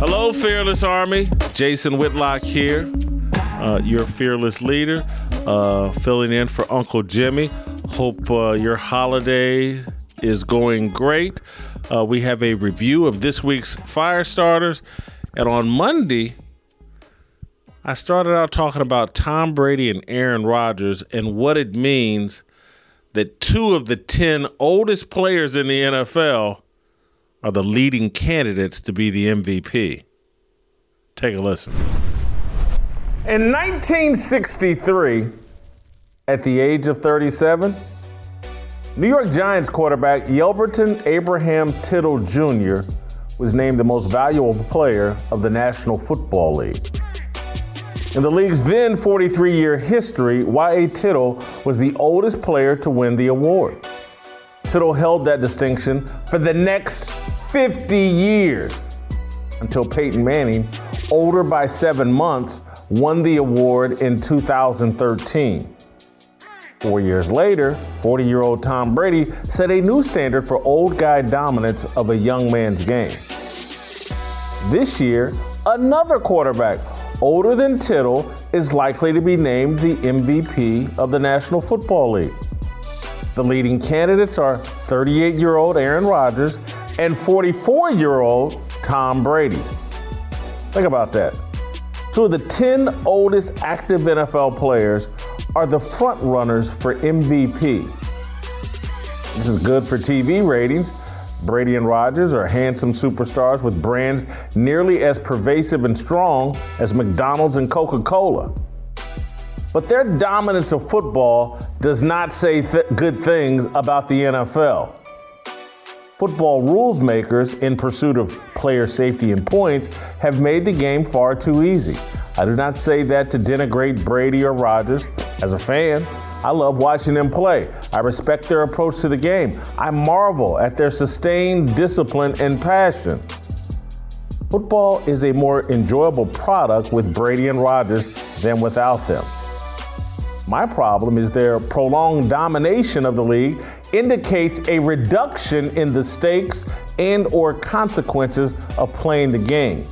Hello, Fearless Army. Jason Whitlock here, uh, your fearless leader, uh, filling in for Uncle Jimmy. Hope uh, your holiday is going great. Uh, we have a review of this week's fire starters, and on Monday, I started out talking about Tom Brady and Aaron Rodgers and what it means that two of the 10 oldest players in the NFL are the leading candidates to be the MVP. Take a listen. In 1963, at the age of 37, New York Giants quarterback Yelverton Abraham Tittle Jr. was named the most valuable player of the National Football League. In the league's then 43 year history, Y.A. Tittle was the oldest player to win the award. Tittle held that distinction for the next 50 years until Peyton Manning, older by seven months, won the award in 2013. Four years later, 40 year old Tom Brady set a new standard for old guy dominance of a young man's game. This year, another quarterback older than Tittle is likely to be named the MVP of the National Football League. The leading candidates are 38 year old Aaron Rodgers and 44 year old Tom Brady. Think about that. Two of the 10 oldest active NFL players are the front runners for MVP. This is good for TV ratings Brady and Rodgers are handsome superstars with brands nearly as pervasive and strong as McDonald's and Coca Cola. But their dominance of football does not say th- good things about the NFL. Football rules makers, in pursuit of player safety and points, have made the game far too easy. I do not say that to denigrate Brady or Rodgers. As a fan, I love watching them play. I respect their approach to the game. I marvel at their sustained discipline and passion. Football is a more enjoyable product with Brady and Rodgers than without them. My problem is their prolonged domination of the league indicates a reduction in the stakes and or consequences of playing the game.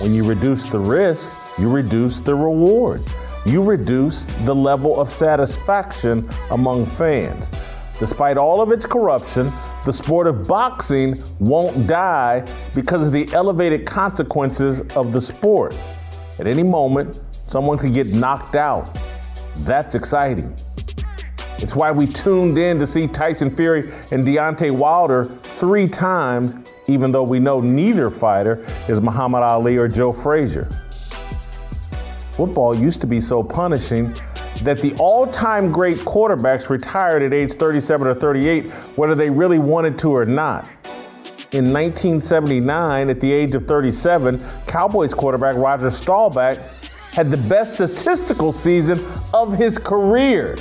When you reduce the risk, you reduce the reward you reduce the level of satisfaction among fans. Despite all of its corruption, the sport of boxing won't die because of the elevated consequences of the sport. At any moment, someone could get knocked out. That's exciting. It's why we tuned in to see Tyson Fury and Deontay Wilder three times, even though we know neither fighter is Muhammad Ali or Joe Frazier. Football used to be so punishing that the all time great quarterbacks retired at age 37 or 38, whether they really wanted to or not. In 1979, at the age of 37, Cowboys quarterback Roger Staubach had the best statistical season of his career.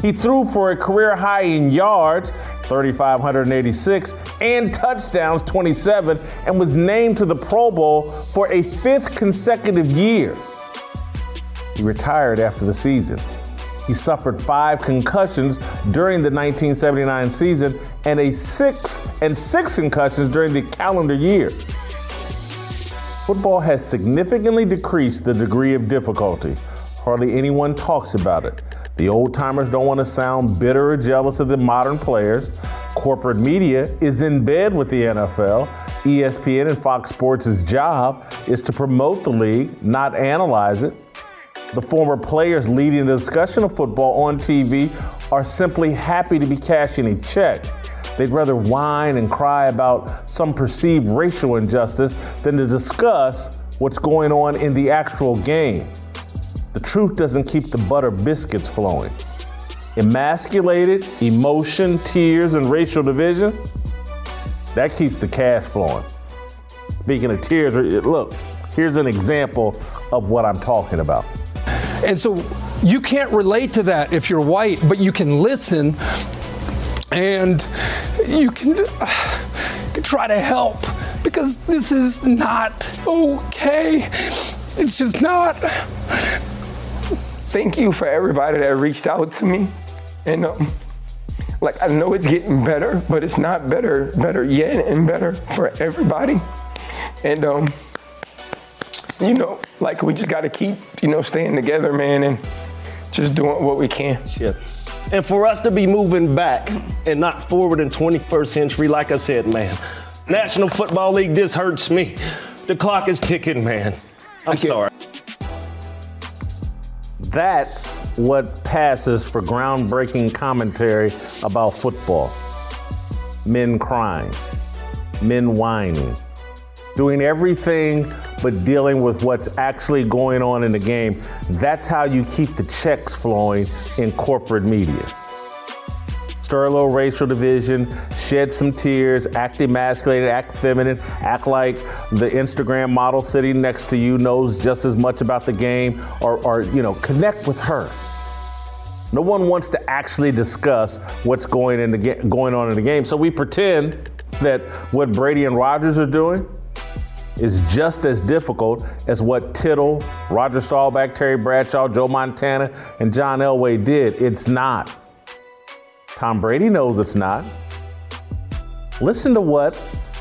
He threw for a career high in yards, 3,586, and touchdowns, 27, and was named to the Pro Bowl for a fifth consecutive year. He retired after the season. He suffered five concussions during the 1979 season and a six and six concussions during the calendar year. Football has significantly decreased the degree of difficulty. Hardly anyone talks about it. The old timers don't want to sound bitter or jealous of the modern players. Corporate media is in bed with the NFL. ESPN and Fox Sports' job is to promote the league, not analyze it. The former players leading the discussion of football on TV are simply happy to be cashing a check. They'd rather whine and cry about some perceived racial injustice than to discuss what's going on in the actual game. The truth doesn't keep the butter biscuits flowing. emasculated, emotion, tears, and racial division, that keeps the cash flowing. Speaking of tears, look, here's an example of what I'm talking about. And so you can't relate to that if you're white, but you can listen and you can, uh, try to help because this is not okay. It's just not. Thank you for everybody that reached out to me. And um, like I know it's getting better, but it's not better, better yet, and better for everybody. And um, you know, like we just got to keep, you know, staying together, man, and just doing what we can. Yeah. And for us to be moving back and not forward in 21st century, like I said, man, National Football League, this hurts me. The clock is ticking, man. I'm sorry. That's what passes for groundbreaking commentary about football. Men crying, men whining, doing everything but dealing with what's actually going on in the game. That's how you keep the checks flowing in corporate media. Stir a little racial division, shed some tears, act emasculated, act feminine, act like the Instagram model sitting next to you knows just as much about the game, or, or you know, connect with her. No one wants to actually discuss what's going, in the ga- going on in the game. So we pretend that what Brady and Rodgers are doing is just as difficult as what Tittle, Roger Staubach, Terry Bradshaw, Joe Montana, and John Elway did. It's not. Tom Brady knows it's not. Listen to what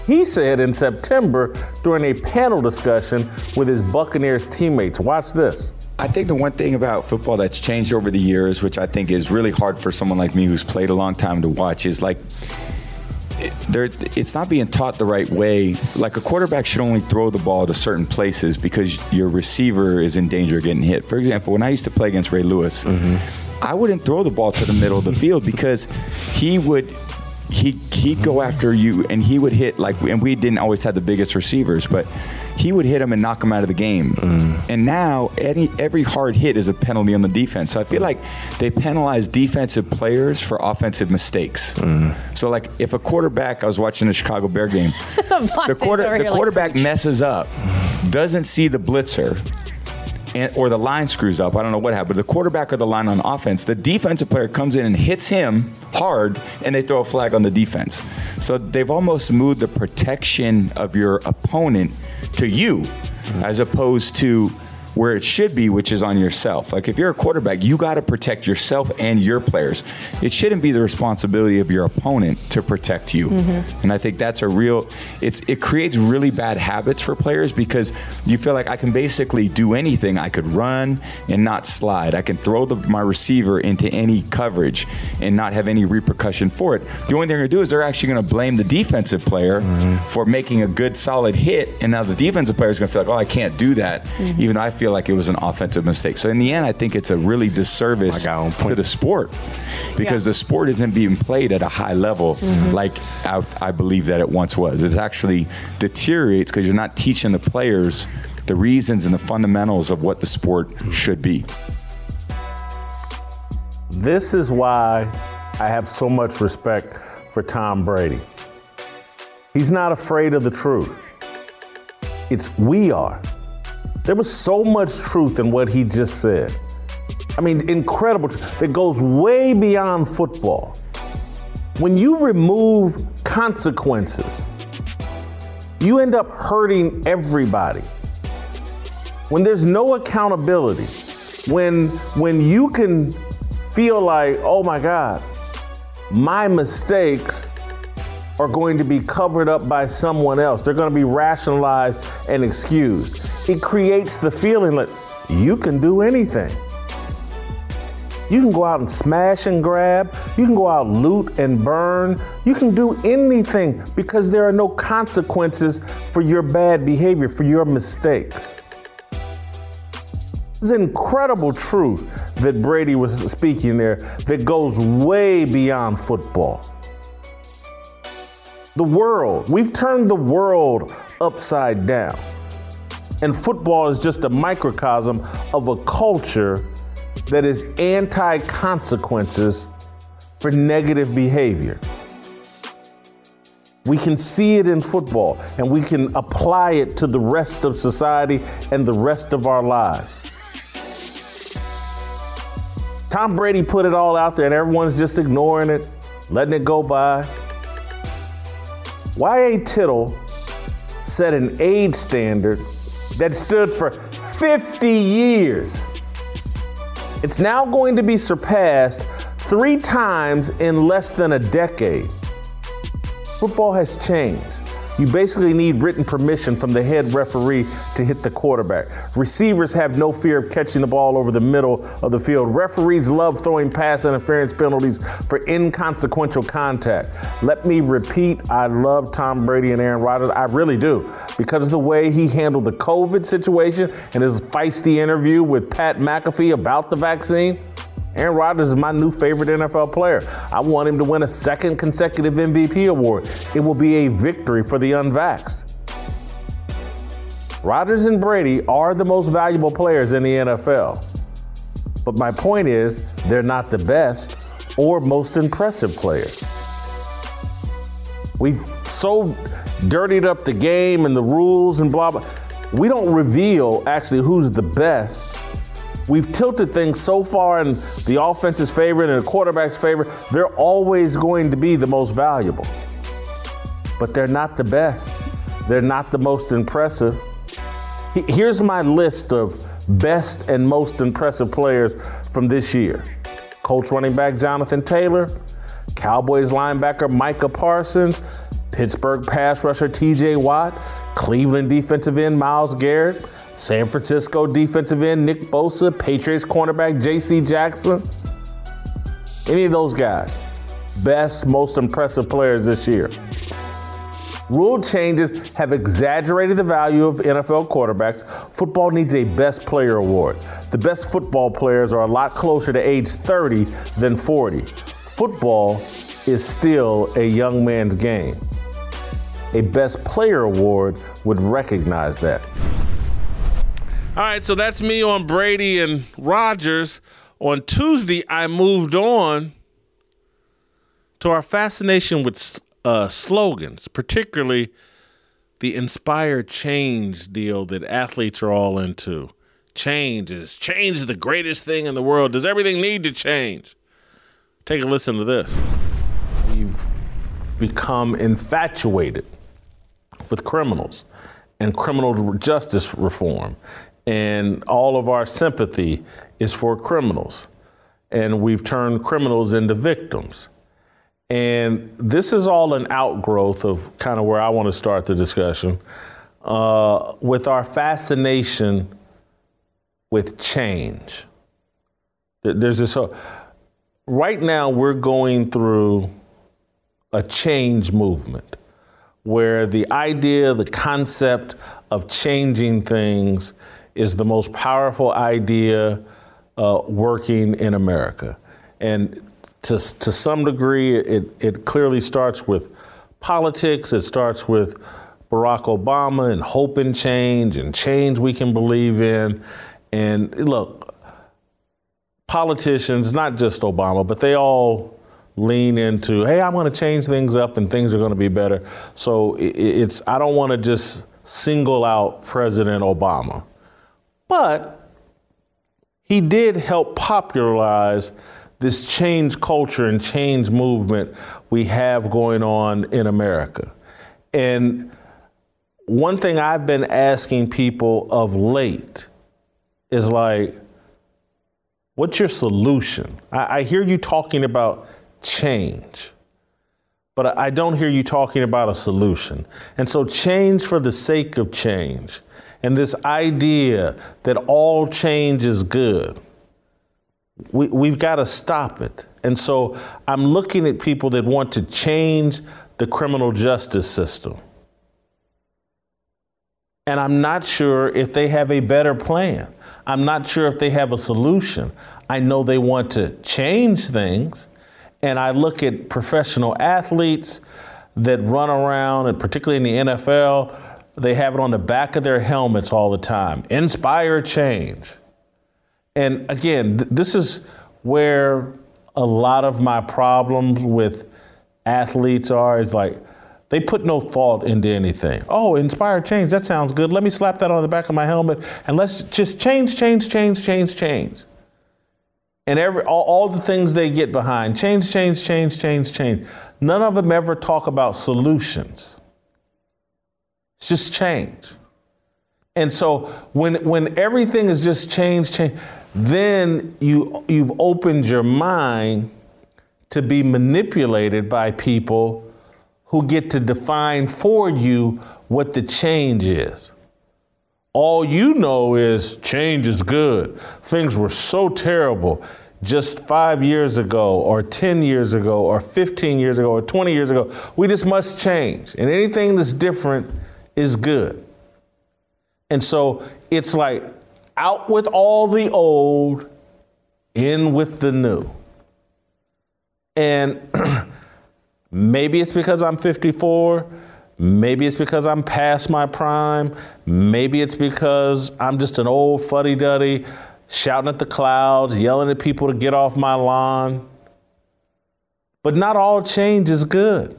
he said in September during a panel discussion with his Buccaneers teammates. Watch this. I think the one thing about football that's changed over the years, which I think is really hard for someone like me who's played a long time to watch, is like it's not being taught the right way. Like a quarterback should only throw the ball to certain places because your receiver is in danger of getting hit. For example, when I used to play against Ray Lewis, mm-hmm. I wouldn't throw the ball to the middle of the field because he would he he'd go after you and he would hit like and we didn't always have the biggest receivers, but he would hit him and knock him out of the game. Mm. And now any every hard hit is a penalty on the defense. So I feel like they penalize defensive players for offensive mistakes. Mm. So like if a quarterback, I was watching the Chicago Bear game, the quarter the quarterback like, messes up, doesn't see the blitzer, and, or the line screws up. I don't know what happened. The quarterback or the line on offense, the defensive player comes in and hits him hard, and they throw a flag on the defense. So they've almost moved the protection of your opponent to you, as opposed to where it should be, which is on yourself. Like if you're a quarterback, you got to protect yourself and your players. It shouldn't be the responsibility of your opponent to protect you. Mm-hmm. And I think that's a real. It's it creates really bad habits for players because you feel like I can basically do anything. I could run and not slide. I can throw the, my receiver into any coverage and not have any repercussion for it. The only thing they're going to do is they're actually going to blame the defensive player mm-hmm. for making a good solid hit, and now the defensive player is going to feel like, oh, I can't do that, mm-hmm. even though I feel like it was an offensive mistake. So in the end, I think it's a really disservice to the sport because yeah. the sport isn't being played at a high level mm-hmm. like I, I believe that it once was. It actually deteriorates because you're not teaching the players the reasons and the fundamentals of what the sport should be. This is why I have so much respect for Tom Brady. He's not afraid of the truth. It's we are. There was so much truth in what he just said. I mean, incredible that goes way beyond football. When you remove consequences, you end up hurting everybody. When there's no accountability, when when you can feel like, "Oh my god, my mistakes are going to be covered up by someone else. They're going to be rationalized and excused. It creates the feeling that you can do anything. You can go out and smash and grab. You can go out loot and burn. You can do anything because there are no consequences for your bad behavior, for your mistakes. It's incredible truth that Brady was speaking there that goes way beyond football the world. We've turned the world upside down. And football is just a microcosm of a culture that is anti consequences for negative behavior. We can see it in football and we can apply it to the rest of society and the rest of our lives. Tom Brady put it all out there and everyone's just ignoring it, letting it go by. Y.A. Tittle set an age standard that stood for 50 years. It's now going to be surpassed three times in less than a decade. Football has changed. You basically need written permission from the head referee to hit the quarterback. Receivers have no fear of catching the ball over the middle of the field. Referees love throwing pass interference penalties for inconsequential contact. Let me repeat I love Tom Brady and Aaron Rodgers. I really do. Because of the way he handled the COVID situation and his feisty interview with Pat McAfee about the vaccine. Aaron Rodgers is my new favorite NFL player. I want him to win a second consecutive MVP award. It will be a victory for the unvaxxed. Rodgers and Brady are the most valuable players in the NFL. But my point is, they're not the best or most impressive players. We've so dirtied up the game and the rules and blah, blah. We don't reveal actually who's the best We've tilted things so far in the offense's favor and the quarterback's favor, they're always going to be the most valuable. But they're not the best. They're not the most impressive. Here's my list of best and most impressive players from this year Colts running back Jonathan Taylor, Cowboys linebacker Micah Parsons, Pittsburgh pass rusher TJ Watt, Cleveland defensive end Myles Garrett. San Francisco defensive end Nick Bosa, Patriots cornerback J.C. Jackson. Any of those guys, best, most impressive players this year. Rule changes have exaggerated the value of NFL quarterbacks. Football needs a best player award. The best football players are a lot closer to age 30 than 40. Football is still a young man's game. A best player award would recognize that. All right, so that's me on Brady and Rodgers. On Tuesday, I moved on to our fascination with uh, slogans, particularly the inspired change deal that athletes are all into. Change is change is the greatest thing in the world. Does everything need to change? Take a listen to this. We've become infatuated with criminals and criminal justice reform and all of our sympathy is for criminals. And we've turned criminals into victims. And this is all an outgrowth of kind of where I want to start the discussion uh, with our fascination with change. There's this, uh, right now, we're going through a change movement where the idea, the concept of changing things is the most powerful idea uh, working in America. And to, to some degree, it, it clearly starts with politics, it starts with Barack Obama and hope and change and change we can believe in. And look, politicians, not just Obama, but they all lean into, hey, I'm going to change things up and things are going to be better. So it's, I don't want to just single out President Obama. But he did help popularize this change culture and change movement we have going on in America. And one thing I've been asking people of late is like, what's your solution? I, I hear you talking about change, but I don't hear you talking about a solution. And so, change for the sake of change and this idea that all change is good. We, we've got to stop it. And so I'm looking at people that want to change the criminal justice system. And I'm not sure if they have a better plan. I'm not sure if they have a solution. I know they want to change things. And I look at professional athletes that run around, and particularly in the NFL, they have it on the back of their helmets all the time. Inspire change. And again, th- this is where a lot of my problems with athletes are is like they put no thought into anything. Oh, inspire change, that sounds good. Let me slap that on the back of my helmet and let's just change, change, change, change, change. And every all, all the things they get behind, change, change, change, change, change. None of them ever talk about solutions. It's just change. And so when when everything is just change, change, then you you've opened your mind to be manipulated by people who get to define for you what the change is. All you know is change is good. Things were so terrible just five years ago, or 10 years ago, or 15 years ago, or 20 years ago. We just must change. And anything that's different is good. And so it's like out with all the old, in with the new. And maybe it's because I'm 54. Maybe it's because I'm past my prime. Maybe it's because I'm just an old fuddy duddy shouting at the clouds, yelling at people to get off my lawn. But not all change is good.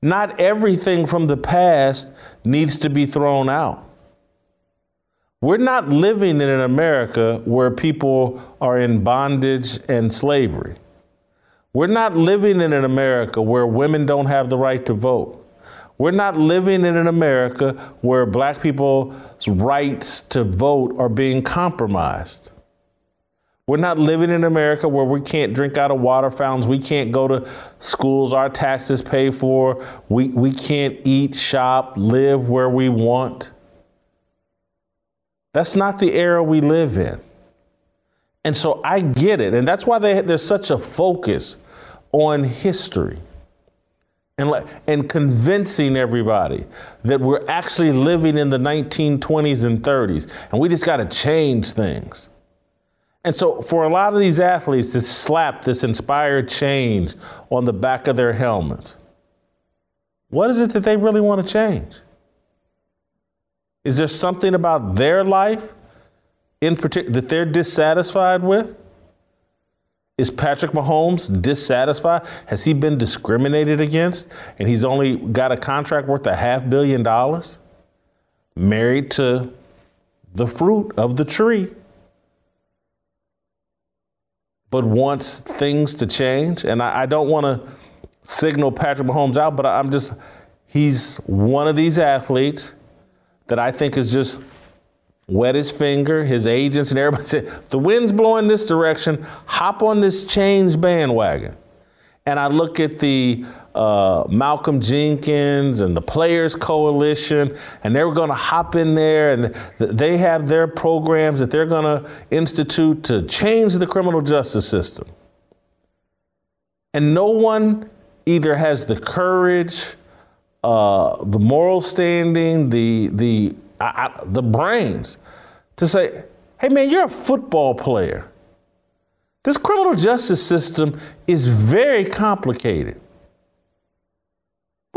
Not everything from the past needs to be thrown out. We're not living in an America where people are in bondage and slavery. We're not living in an America where women don't have the right to vote. We're not living in an America where black people's rights to vote are being compromised. We're not living in America where we can't drink out of water fountains. We can't go to schools our taxes pay for. We, we can't eat, shop, live where we want. That's not the era we live in. And so I get it. And that's why they, there's such a focus on history and, and convincing everybody that we're actually living in the 1920s and 30s, and we just got to change things. And so, for a lot of these athletes to slap this inspired change on the back of their helmets, what is it that they really want to change? Is there something about their life in particular that they're dissatisfied with? Is Patrick Mahomes dissatisfied? Has he been discriminated against and he's only got a contract worth a half billion dollars? Married to the fruit of the tree, but wants things to change. And I, I don't want to signal Patrick Mahomes out, but I'm just, he's one of these athletes that I think is just wet his finger, his agents and everybody said, the wind's blowing this direction, hop on this change bandwagon. And I look at the uh, Malcolm Jenkins and the Players Coalition, and they're going to hop in there, and they have their programs that they're going to institute to change the criminal justice system. And no one either has the courage, uh, the moral standing, the the I, I, the brains to say, hey man, you're a football player. This criminal justice system is very complicated.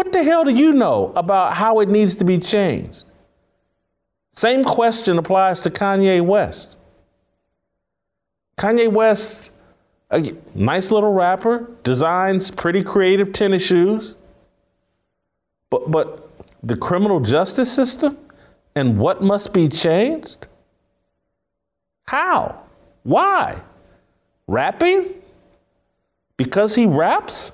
What the hell do you know about how it needs to be changed? Same question applies to Kanye West. Kanye West, a nice little rapper, designs pretty creative tennis shoes. But, but the criminal justice system and what must be changed? How? Why? Rapping? Because he raps?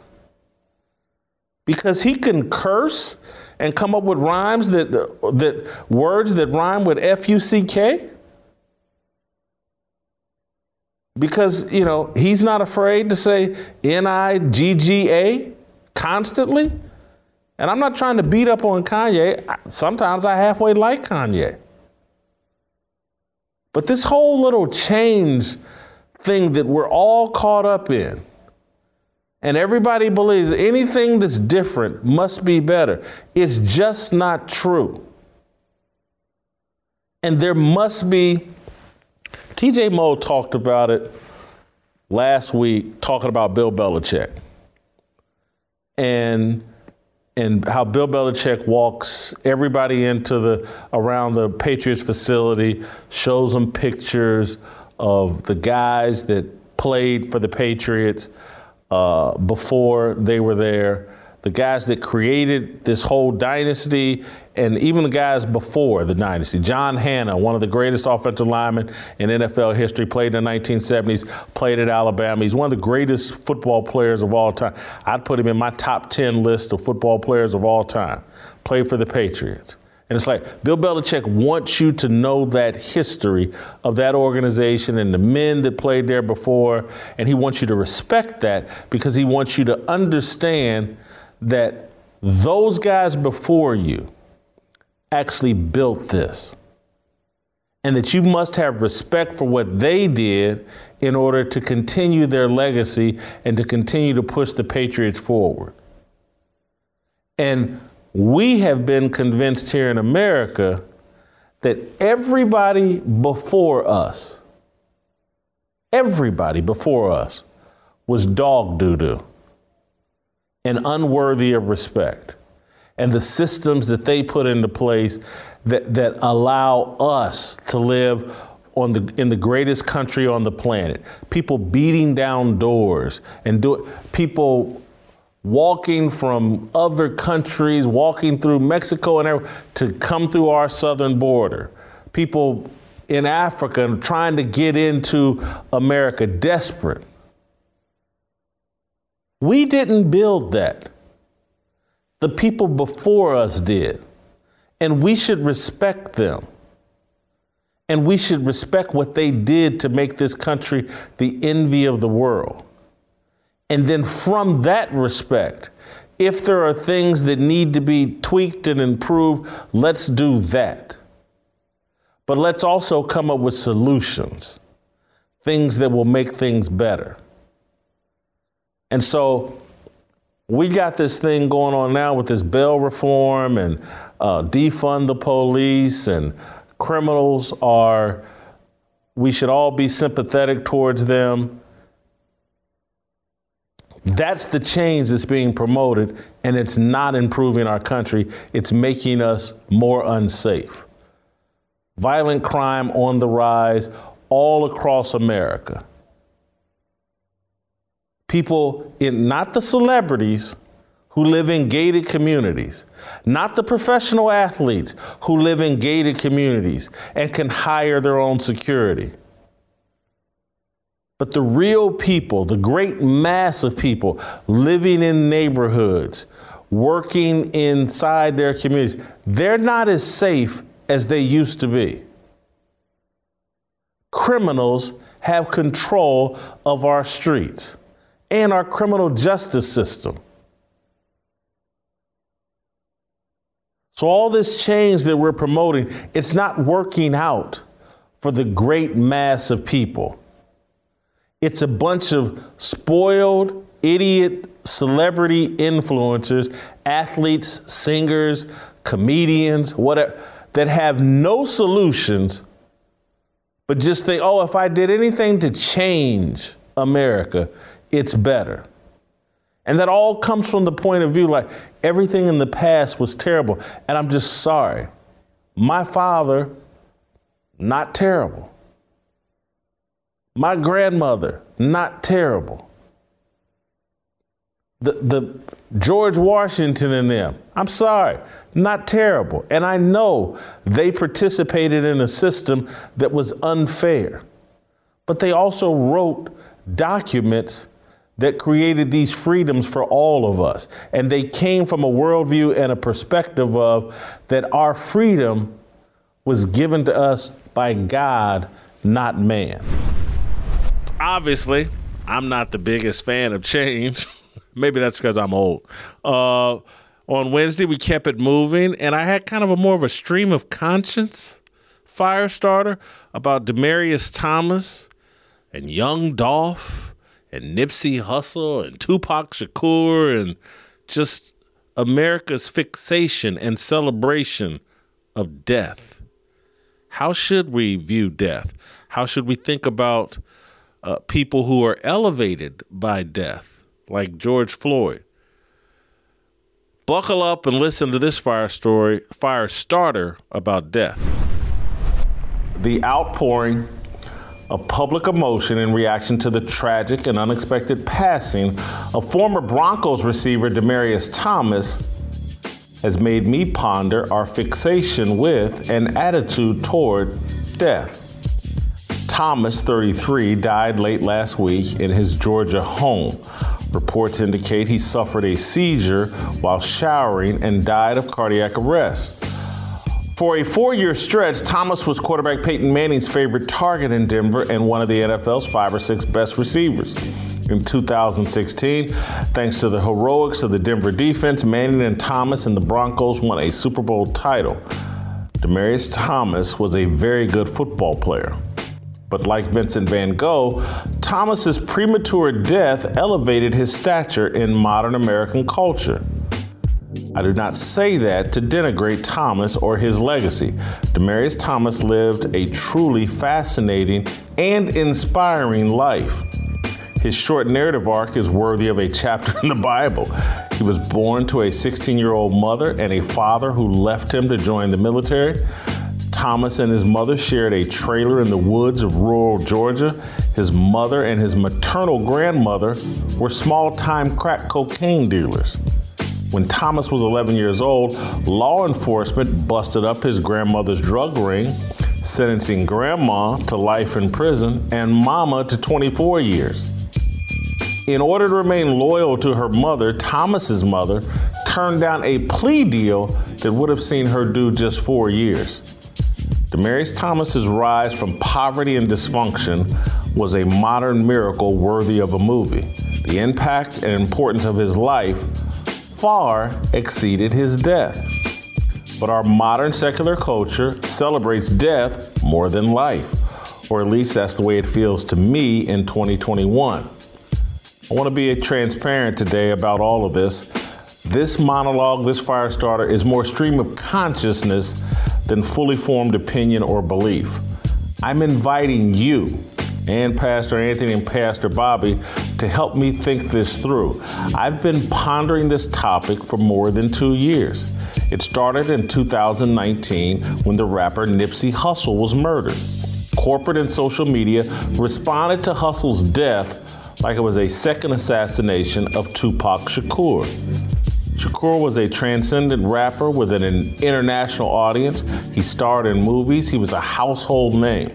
Because he can curse and come up with rhymes that, that words that rhyme with F U C K? Because, you know, he's not afraid to say N I G G A constantly? And I'm not trying to beat up on Kanye. Sometimes I halfway like Kanye. But this whole little change thing that we're all caught up in, and everybody believes anything that's different must be better, it's just not true. And there must be, TJ Moe talked about it last week, talking about Bill Belichick. And and how Bill Belichick walks everybody into the around the Patriots facility, shows them pictures of the guys that played for the Patriots uh, before they were there, the guys that created this whole dynasty, and even the guys before the dynasty. John Hannah, one of the greatest offensive linemen in NFL history, played in the 1970s, played at Alabama. He's one of the greatest football players of all time. I'd put him in my top 10 list of football players of all time. Played for the Patriots. And it's like Bill Belichick wants you to know that history of that organization and the men that played there before. And he wants you to respect that because he wants you to understand that those guys before you actually built this. And that you must have respect for what they did in order to continue their legacy and to continue to push the Patriots forward. And we have been convinced here in America that everybody before us, everybody before us was dog doo doo and unworthy of respect. And the systems that they put into place that, that allow us to live on the, in the greatest country on the planet. People beating down doors and do, people walking from other countries, walking through Mexico and to come through our southern border. People in Africa trying to get into America, desperate. We didn't build that. The people before us did. And we should respect them. And we should respect what they did to make this country the envy of the world. And then from that respect, if there are things that need to be tweaked and improved, let's do that. But let's also come up with solutions, things that will make things better. And so we got this thing going on now with this bail reform and uh, defund the police, and criminals are, we should all be sympathetic towards them. That's the change that's being promoted, and it's not improving our country. It's making us more unsafe. Violent crime on the rise all across America. People in not the celebrities who live in gated communities, not the professional athletes who live in gated communities and can hire their own security but the real people, the great mass of people living in neighborhoods, working inside their communities, they're not as safe as they used to be. Criminals have control of our streets and our criminal justice system. So, all this change that we're promoting, it's not working out for the great mass of people. It's a bunch of spoiled, idiot celebrity influencers, athletes, singers, comedians, whatever, that have no solutions, but just think, oh, if I did anything to change America, it's better. And that all comes from the point of view like everything in the past was terrible, and I'm just sorry. My father, not terrible. My grandmother, not terrible. The, the George Washington and them, I'm sorry, not terrible. And I know they participated in a system that was unfair. But they also wrote documents that created these freedoms for all of us. And they came from a worldview and a perspective of that our freedom was given to us by God, not man obviously, I'm not the biggest fan of change. Maybe that's because I'm old. Uh, on Wednesday, we kept it moving, and I had kind of a more of a stream of conscience fire starter about Demaryius Thomas and Young Dolph and Nipsey Hussle and Tupac Shakur and just America's fixation and celebration of death. How should we view death? How should we think about uh, people who are elevated by death, like George Floyd. Buckle up and listen to this fire story, fire starter about death. The outpouring of public emotion in reaction to the tragic and unexpected passing of former Broncos receiver Demaryius Thomas has made me ponder our fixation with and attitude toward death. Thomas, 33, died late last week in his Georgia home. Reports indicate he suffered a seizure while showering and died of cardiac arrest. For a four year stretch, Thomas was quarterback Peyton Manning's favorite target in Denver and one of the NFL's five or six best receivers. In 2016, thanks to the heroics of the Denver defense, Manning and Thomas and the Broncos won a Super Bowl title. Demaryius Thomas was a very good football player. But like Vincent van Gogh, Thomas's premature death elevated his stature in modern American culture. I do not say that to denigrate Thomas or his legacy. Demaryius Thomas lived a truly fascinating and inspiring life. His short narrative arc is worthy of a chapter in the Bible. He was born to a 16 year old mother and a father who left him to join the military. Thomas and his mother shared a trailer in the woods of rural Georgia. His mother and his maternal grandmother were small time crack cocaine dealers. When Thomas was 11 years old, law enforcement busted up his grandmother's drug ring, sentencing grandma to life in prison and mama to 24 years. In order to remain loyal to her mother, Thomas's mother turned down a plea deal that would have seen her do just four years. Demaryius Thomas's rise from poverty and dysfunction was a modern miracle worthy of a movie. The impact and importance of his life far exceeded his death. But our modern secular culture celebrates death more than life, or at least that's the way it feels to me in 2021. I want to be transparent today about all of this. This monologue, this fire starter, is more stream of consciousness than fully formed opinion or belief. I'm inviting you and Pastor Anthony and Pastor Bobby to help me think this through. I've been pondering this topic for more than two years. It started in 2019 when the rapper Nipsey Hussle was murdered. Corporate and social media responded to Hussle's death like it was a second assassination of Tupac Shakur. Shakur was a transcendent rapper with an international audience. He starred in movies. He was a household name.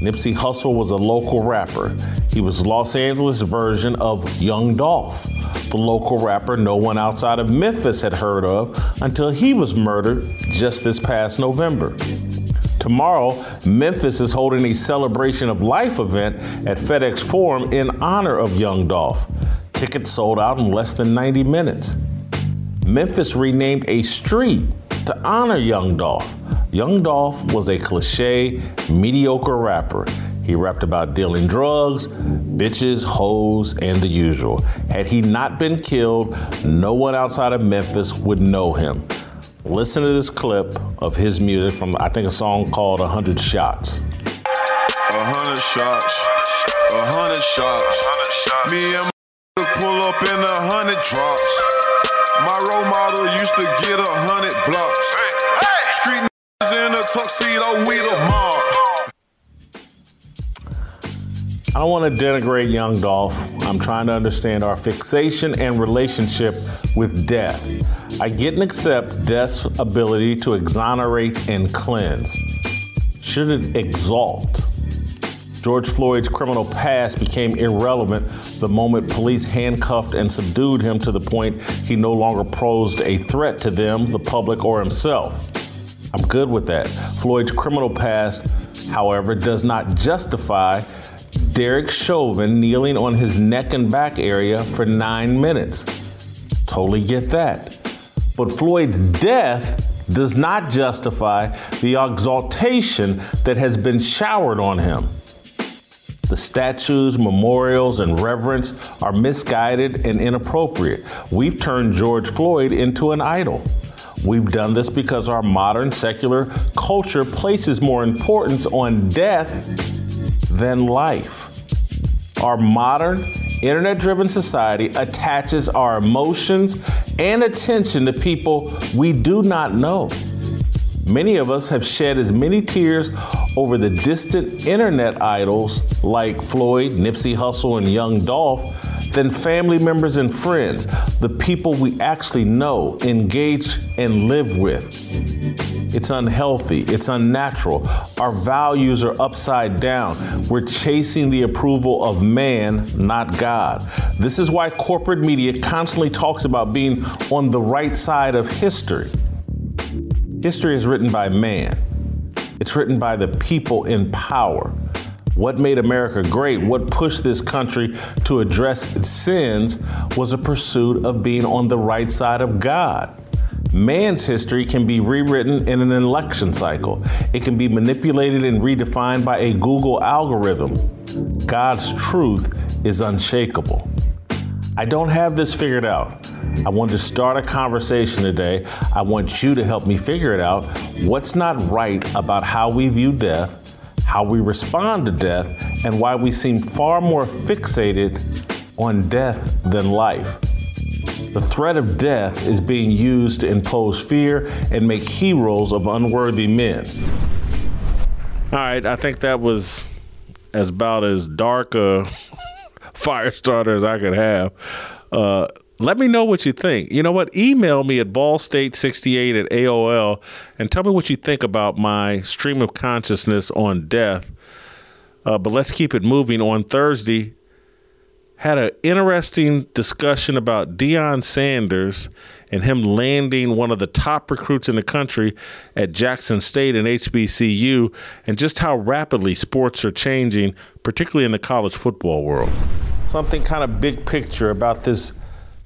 Nipsey Hussle was a local rapper. He was Los Angeles version of Young Dolph, the local rapper no one outside of Memphis had heard of until he was murdered just this past November. Tomorrow, Memphis is holding a celebration of life event at FedEx Forum in honor of Young Dolph. Tickets sold out in less than 90 minutes. Memphis renamed a street to honor Young Dolph. Young Dolph was a cliche, mediocre rapper. He rapped about dealing drugs, bitches, hoes, and the usual. Had he not been killed, no one outside of Memphis would know him. Listen to this clip of his music from, I think, a song called 100 Shots. A hundred shots, a hundred shots. Me and my pull up in a hundred drops. My role model used to get a hundred blocks. Street in a tuxedo, we the mob. I don't want to denigrate Young Dolph. I'm trying to understand our fixation and relationship with death. I get and accept death's ability to exonerate and cleanse. Should it exalt? George Floyd's criminal past became irrelevant the moment police handcuffed and subdued him to the point he no longer posed a threat to them, the public, or himself. I'm good with that. Floyd's criminal past, however, does not justify Derek Chauvin kneeling on his neck and back area for nine minutes. Totally get that. But Floyd's death does not justify the exaltation that has been showered on him. The statues, memorials, and reverence are misguided and inappropriate. We've turned George Floyd into an idol. We've done this because our modern secular culture places more importance on death than life. Our modern internet driven society attaches our emotions and attention to people we do not know. Many of us have shed as many tears over the distant internet idols like Floyd, Nipsey Hussle, and Young Dolph than family members and friends, the people we actually know, engage, and live with. It's unhealthy. It's unnatural. Our values are upside down. We're chasing the approval of man, not God. This is why corporate media constantly talks about being on the right side of history. History is written by man, it's written by the people in power. What made America great, what pushed this country to address its sins, was a pursuit of being on the right side of God. Man's history can be rewritten in an election cycle. It can be manipulated and redefined by a Google algorithm. God's truth is unshakable. I don't have this figured out. I want to start a conversation today. I want you to help me figure it out. What's not right about how we view death? how we respond to death, and why we seem far more fixated on death than life. The threat of death is being used to impose fear and make heroes of unworthy men. All right, I think that was as about as dark a fire starters I could have. Uh, let me know what you think. You know what? Email me at ballstate68 at AOL and tell me what you think about my stream of consciousness on death. Uh, but let's keep it moving. On Thursday, had an interesting discussion about Deion Sanders and him landing one of the top recruits in the country at Jackson State and HBCU, and just how rapidly sports are changing, particularly in the college football world. Something kind of big picture about this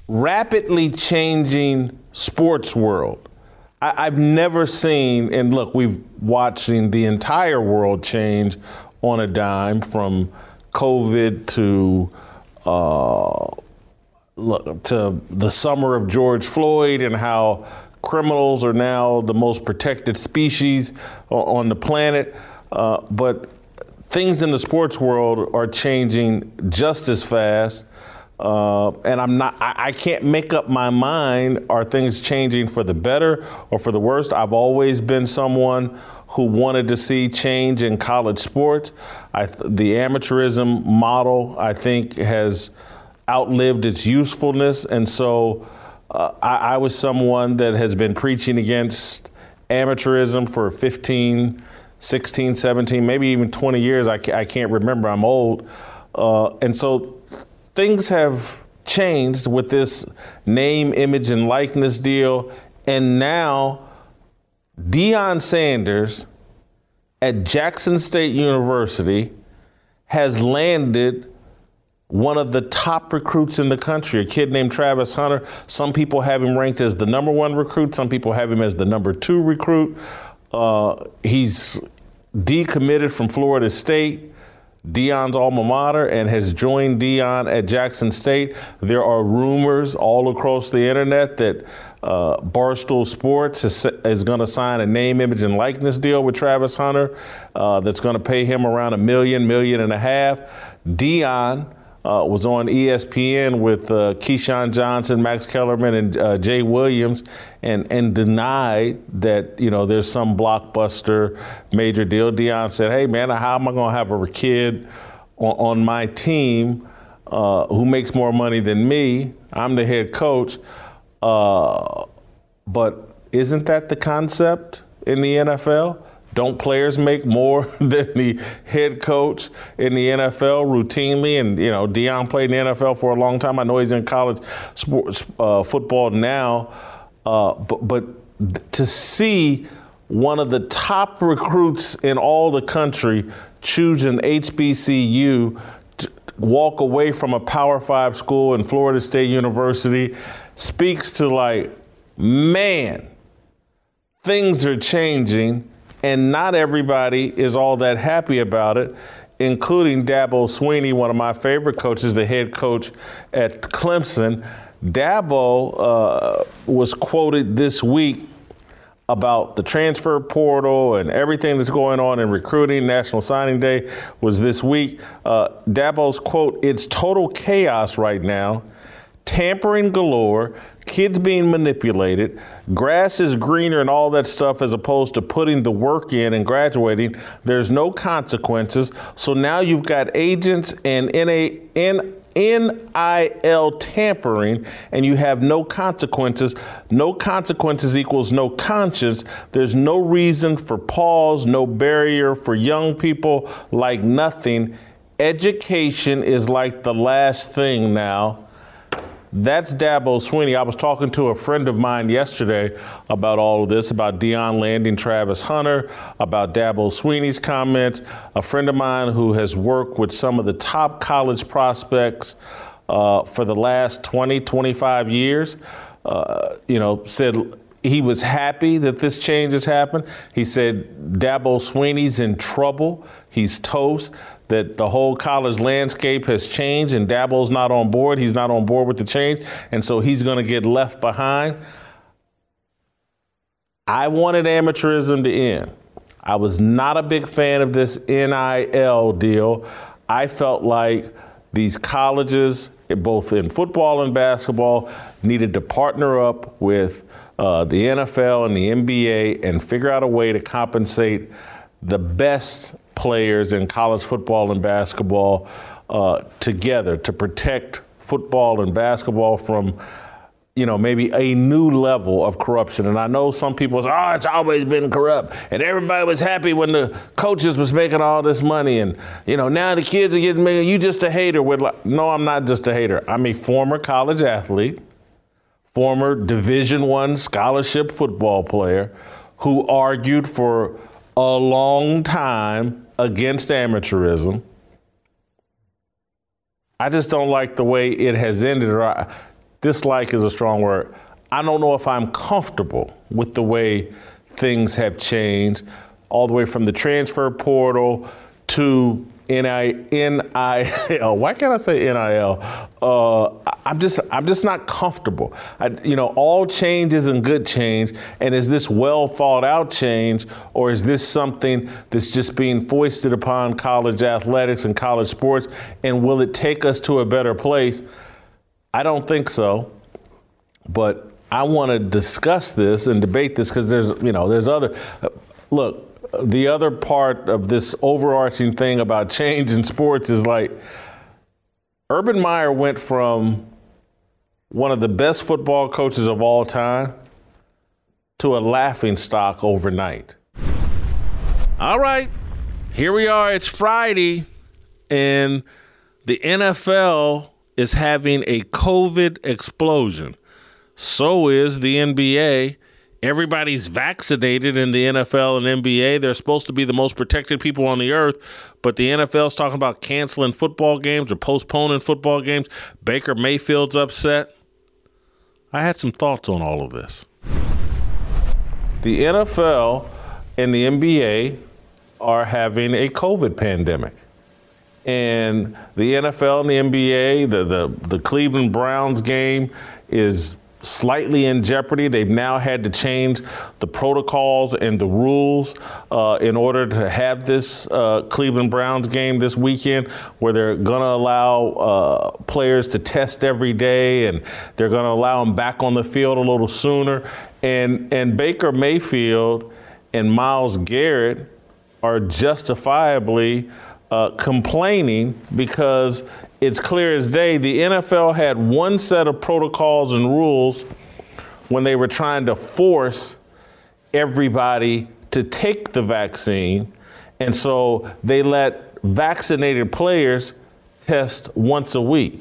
rapidly changing sports world. I, have never seen, and look, we've watching the entire world change on a dime from COVID to uh, look to the summer of George Floyd and how criminals are now the most protected species on the planet. Uh, but things in the sports world are changing just as fast. Uh, and I'm not, I, I, can't make up my mind. Are things changing for the better or for the worst? I've always been someone who wanted to see change in college sports. I, the amateurism model, I think, has outlived its usefulness. And so uh, I, I was someone that has been preaching against amateurism for 15, 16, 17, maybe even 20 years. I, I can't remember. I'm old. Uh, and so things have changed with this name, image, and likeness deal. And now Deion Sanders at Jackson State University has landed one of the top recruits in the country, a kid named Travis Hunter. Some people have him ranked as the number one recruit, some people have him as the number two recruit. Uh, he's decommitted from Florida State. Deion's alma mater and has joined Deion at Jackson State. There are rumors all across the internet that uh, Barstool Sports is, is going to sign a name, image, and likeness deal with Travis Hunter uh, that's going to pay him around a million, million and a half. Deion uh, was on ESPN with uh, Keyshawn Johnson, Max Kellerman, and uh, Jay Williams, and and denied that you know there's some blockbuster major deal. Deion said, "Hey man, how am I going to have a kid on, on my team uh, who makes more money than me? I'm the head coach." Uh, but isn't that the concept in the NFL? Don't players make more than the head coach in the NFL routinely? And you know, Deion played in the NFL for a long time. I know he's in college sports uh, football now, uh, but but to see one of the top recruits in all the country choose an HBCU walk away from a Power Five school in Florida State University speaks to like, man, things are changing and not everybody is all that happy about it, including Dabo Swinney, one of my favorite coaches, the head coach at Clemson. Dabo uh, was quoted this week about the transfer portal and everything that's going on in recruiting. National Signing Day was this week. Uh, Dabo's quote, It's total chaos right now. Tampering galore, kids being manipulated, grass is greener and all that stuff as opposed to putting the work in and graduating. There's no consequences. So now you've got agents and NA, N, NIL tampering and you have no consequences. No consequences equals no conscience. There's no reason for pause, no barrier for young people, like nothing. Education is like the last thing now that's Dabo Swinney. I was talking to a friend of mine yesterday about all of this, about Deion landing Travis Hunter, about Dabo Swinney's comments. A friend of mine who has worked with some of the top college prospects uh, for the last 20, 25 years, uh, you know, said he was happy that this change has happened. He said Dabo Swinney's in trouble. He's toast that the whole college landscape has changed and Dabo's not on board. He's not on board with the change, and so he's going to get left behind. I wanted amateurism to end. I was not a big fan of this NIL deal. I felt like these colleges, both in football and basketball, needed to partner up with uh, the NFL and the NBA and figure out a way to compensate the best players in college football and basketball uh, together to protect football and basketball from you know, maybe a new level of corruption. And I know some people say, oh, it's always been corrupt. And everybody was happy when the coaches was making all this money. And, you know, now the kids are getting money. You just a hater. With like, no, I'm not just a hater. I'm a former college athlete, former Division One scholarship football player who argued for a long time against amateurism. I just don't like the way it has ended. Or I, dislike is a strong word. I don't know if I'm comfortable with the way things have changed, all the way from the transfer portal to N-I-N-I-L. Why can't I say N-I-L? Uh, I'm just I'm just not comfortable. I, you know, all change isn't good change, and is this well thought out change, or is this something that's just being foisted upon college athletics and college sports? And will it take us to a better place? I don't think so. But I want to discuss this and debate this because there's you know there's other. Uh, look, the other part of this overarching thing about change in sports is like Urban Meyer went from one of the best football coaches of all time to a laughing stock overnight. All right, here we are. It's Friday, and the NFL is having a COVID explosion. So is the NBA everybody's vaccinated in the NFL and NBA. They're supposed to be the most protected people on the earth, but the NFL's talking about canceling football games or postponing football games. Baker Mayfield's upset. I had some thoughts on all of this. The NFL and the NBA are having a COVID pandemic. And the NFL and the NBA, the, the, the Cleveland Browns game is slightly in jeopardy. They've now had to change the protocols and the rules uh, in order to have this uh, Cleveland Browns game this weekend, where they're going to allow uh, players to test every day and they're going to allow them back on the field a little sooner. And and Baker Mayfield and Myles Garrett are justifiably uh, complaining because it's clear as day the NFL had one set of protocols and rules when they were trying to force everybody to take the vaccine. And so they let vaccinated players test once a week.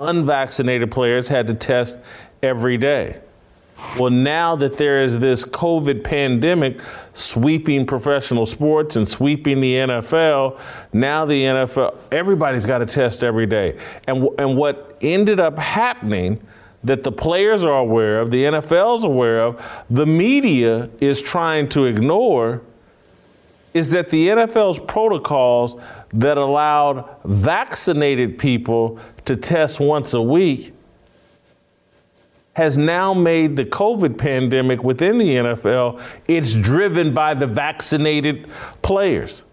Unvaccinated players had to test every day. Well, now that there is this COVID pandemic sweeping professional sports and sweeping the NFL, now the NFL, everybody's got to test every day. And, and what ended up happening that the players are aware of, the NFL's aware of, the media is trying to ignore is that the NFL's protocols that allowed vaccinated people to test once a week has now made the COVID pandemic within the NFL, it's driven by the vaccinated players.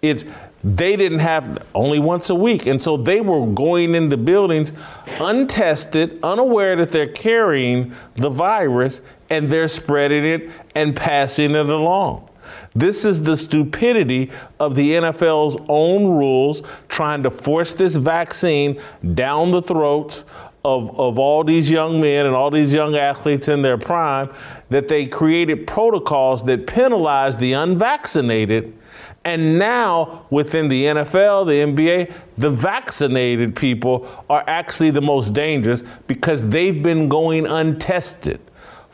It's they didn't have only once a week. And so they were going into buildings untested, unaware that they're carrying the virus and they're spreading it and passing it along. This is the stupidity of the NFL's own rules trying to force this vaccine down the throats of, of all these young men and all these young athletes in their prime that they created protocols that penalize the unvaccinated. And now, within the NFL, the NBA, the vaccinated people are actually the most dangerous because they've been going untested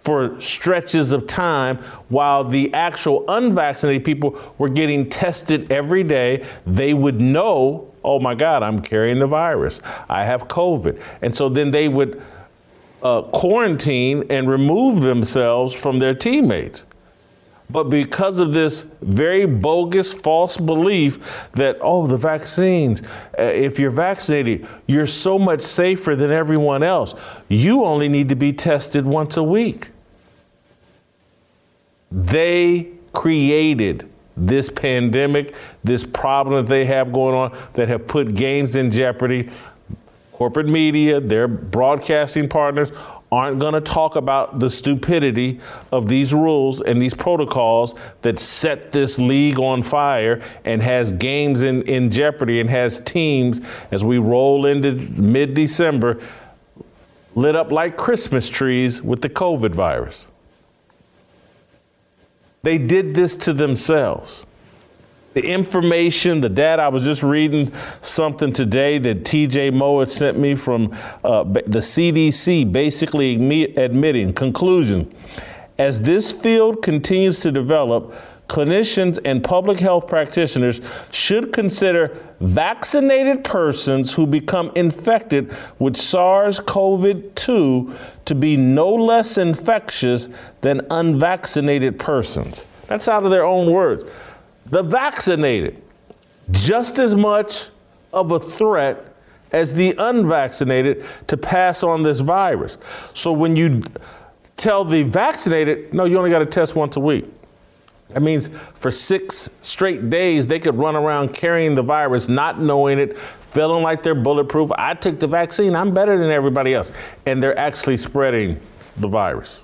for stretches of time while the actual unvaccinated people were getting tested every day. They would know, oh my God, I'm carrying the virus. I have COVID. And so then they would uh, quarantine and remove themselves from their teammates. But because of this very bogus, false belief that, oh, the vaccines, uh, if you're vaccinated, you're so much safer than everyone else. You only need to be tested once a week. They created this pandemic, this problem that they have going on that have put games in jeopardy. Corporate media, their broadcasting partners aren't going to talk about the stupidity of these rules and these protocols that set this league on fire and has games in, in jeopardy and has teams as we roll into mid December lit up like Christmas trees with the COVID virus. They did this to themselves. The information, the data, I was just reading something today that TJ Moe sent me from uh, the CDC, basically admitting, conclusion, as this field continues to develop, clinicians and public health practitioners should consider vaccinated persons who become infected with SARS CoV 2 to be no less infectious than unvaccinated persons. That's out of their own words. The vaccinated, just as much of a threat as the unvaccinated to pass on this virus. So when you tell the vaccinated, no, you only got to test once a week. That means for six straight days, they could run around carrying the virus, not knowing it, feeling like they're bulletproof. I took the vaccine, I'm better than everybody else. And they're actually spreading the virus.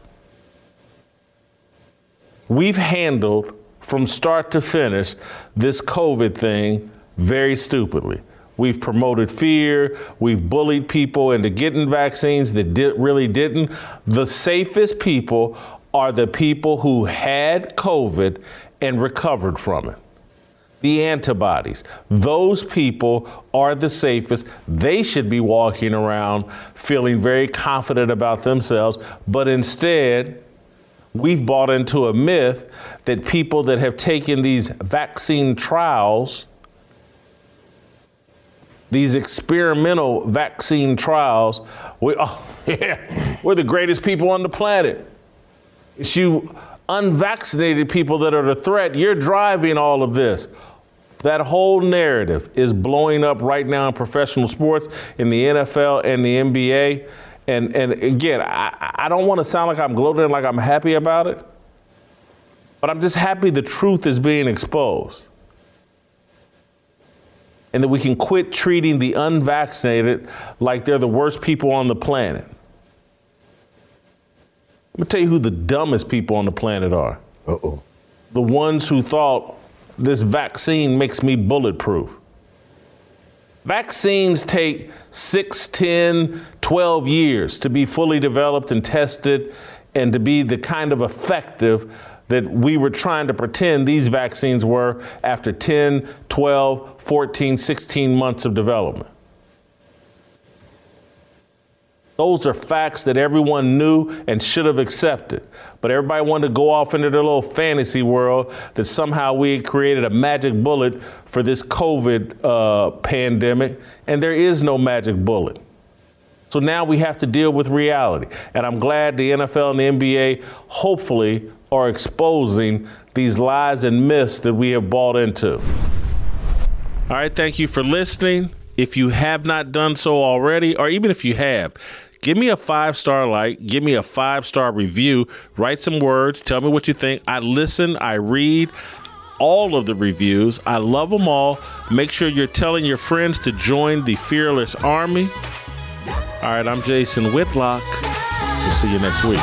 We've handled from start to finish this COVID thing very stupidly. We've promoted fear. We've bullied people into getting vaccines that really didn't. The safest people are the people who had COVID and recovered from it. The antibodies. Those people are the safest. They should be walking around feeling very confident about themselves, but instead, we've bought into a myth that people that have taken these vaccine trials, these experimental vaccine trials, we, oh, yeah, we're the greatest people on the planet. It's you unvaccinated people that are the threat. You're driving all of this. That whole narrative is blowing up right now in professional sports, in the NFL and the NBA. And, and again, I, I don't want to sound like I'm gloating, like I'm happy about it, but I'm just happy the truth is being exposed. And that we can quit treating the unvaccinated like they're the worst people on the planet. Let me tell you who the dumbest people on the planet are. Uh oh. The ones who thought this vaccine makes me bulletproof. Vaccines take 6, 10, 12 years to be fully developed and tested and to be the kind of effective that we were trying to pretend these vaccines were after 10, 12, 14, 16 months of development. Those are facts that everyone knew and should have accepted. But everybody wanted to go off into their little fantasy world that somehow we had created a magic bullet for this COVID uh, pandemic, and there is no magic bullet. So now we have to deal with reality. And I'm glad the NFL and the NBA hopefully are exposing these lies and myths that we have bought into. All right, thank you for listening. If you have not done so already, or even if you have, Give me a five star like, give me a five star review, write some words, tell me what you think. I listen, I read. all of the reviews. I love them all. Make sure you're telling your friends to join the Fearless Army. All right, I'm Jason Whitlock. We'll see you next week.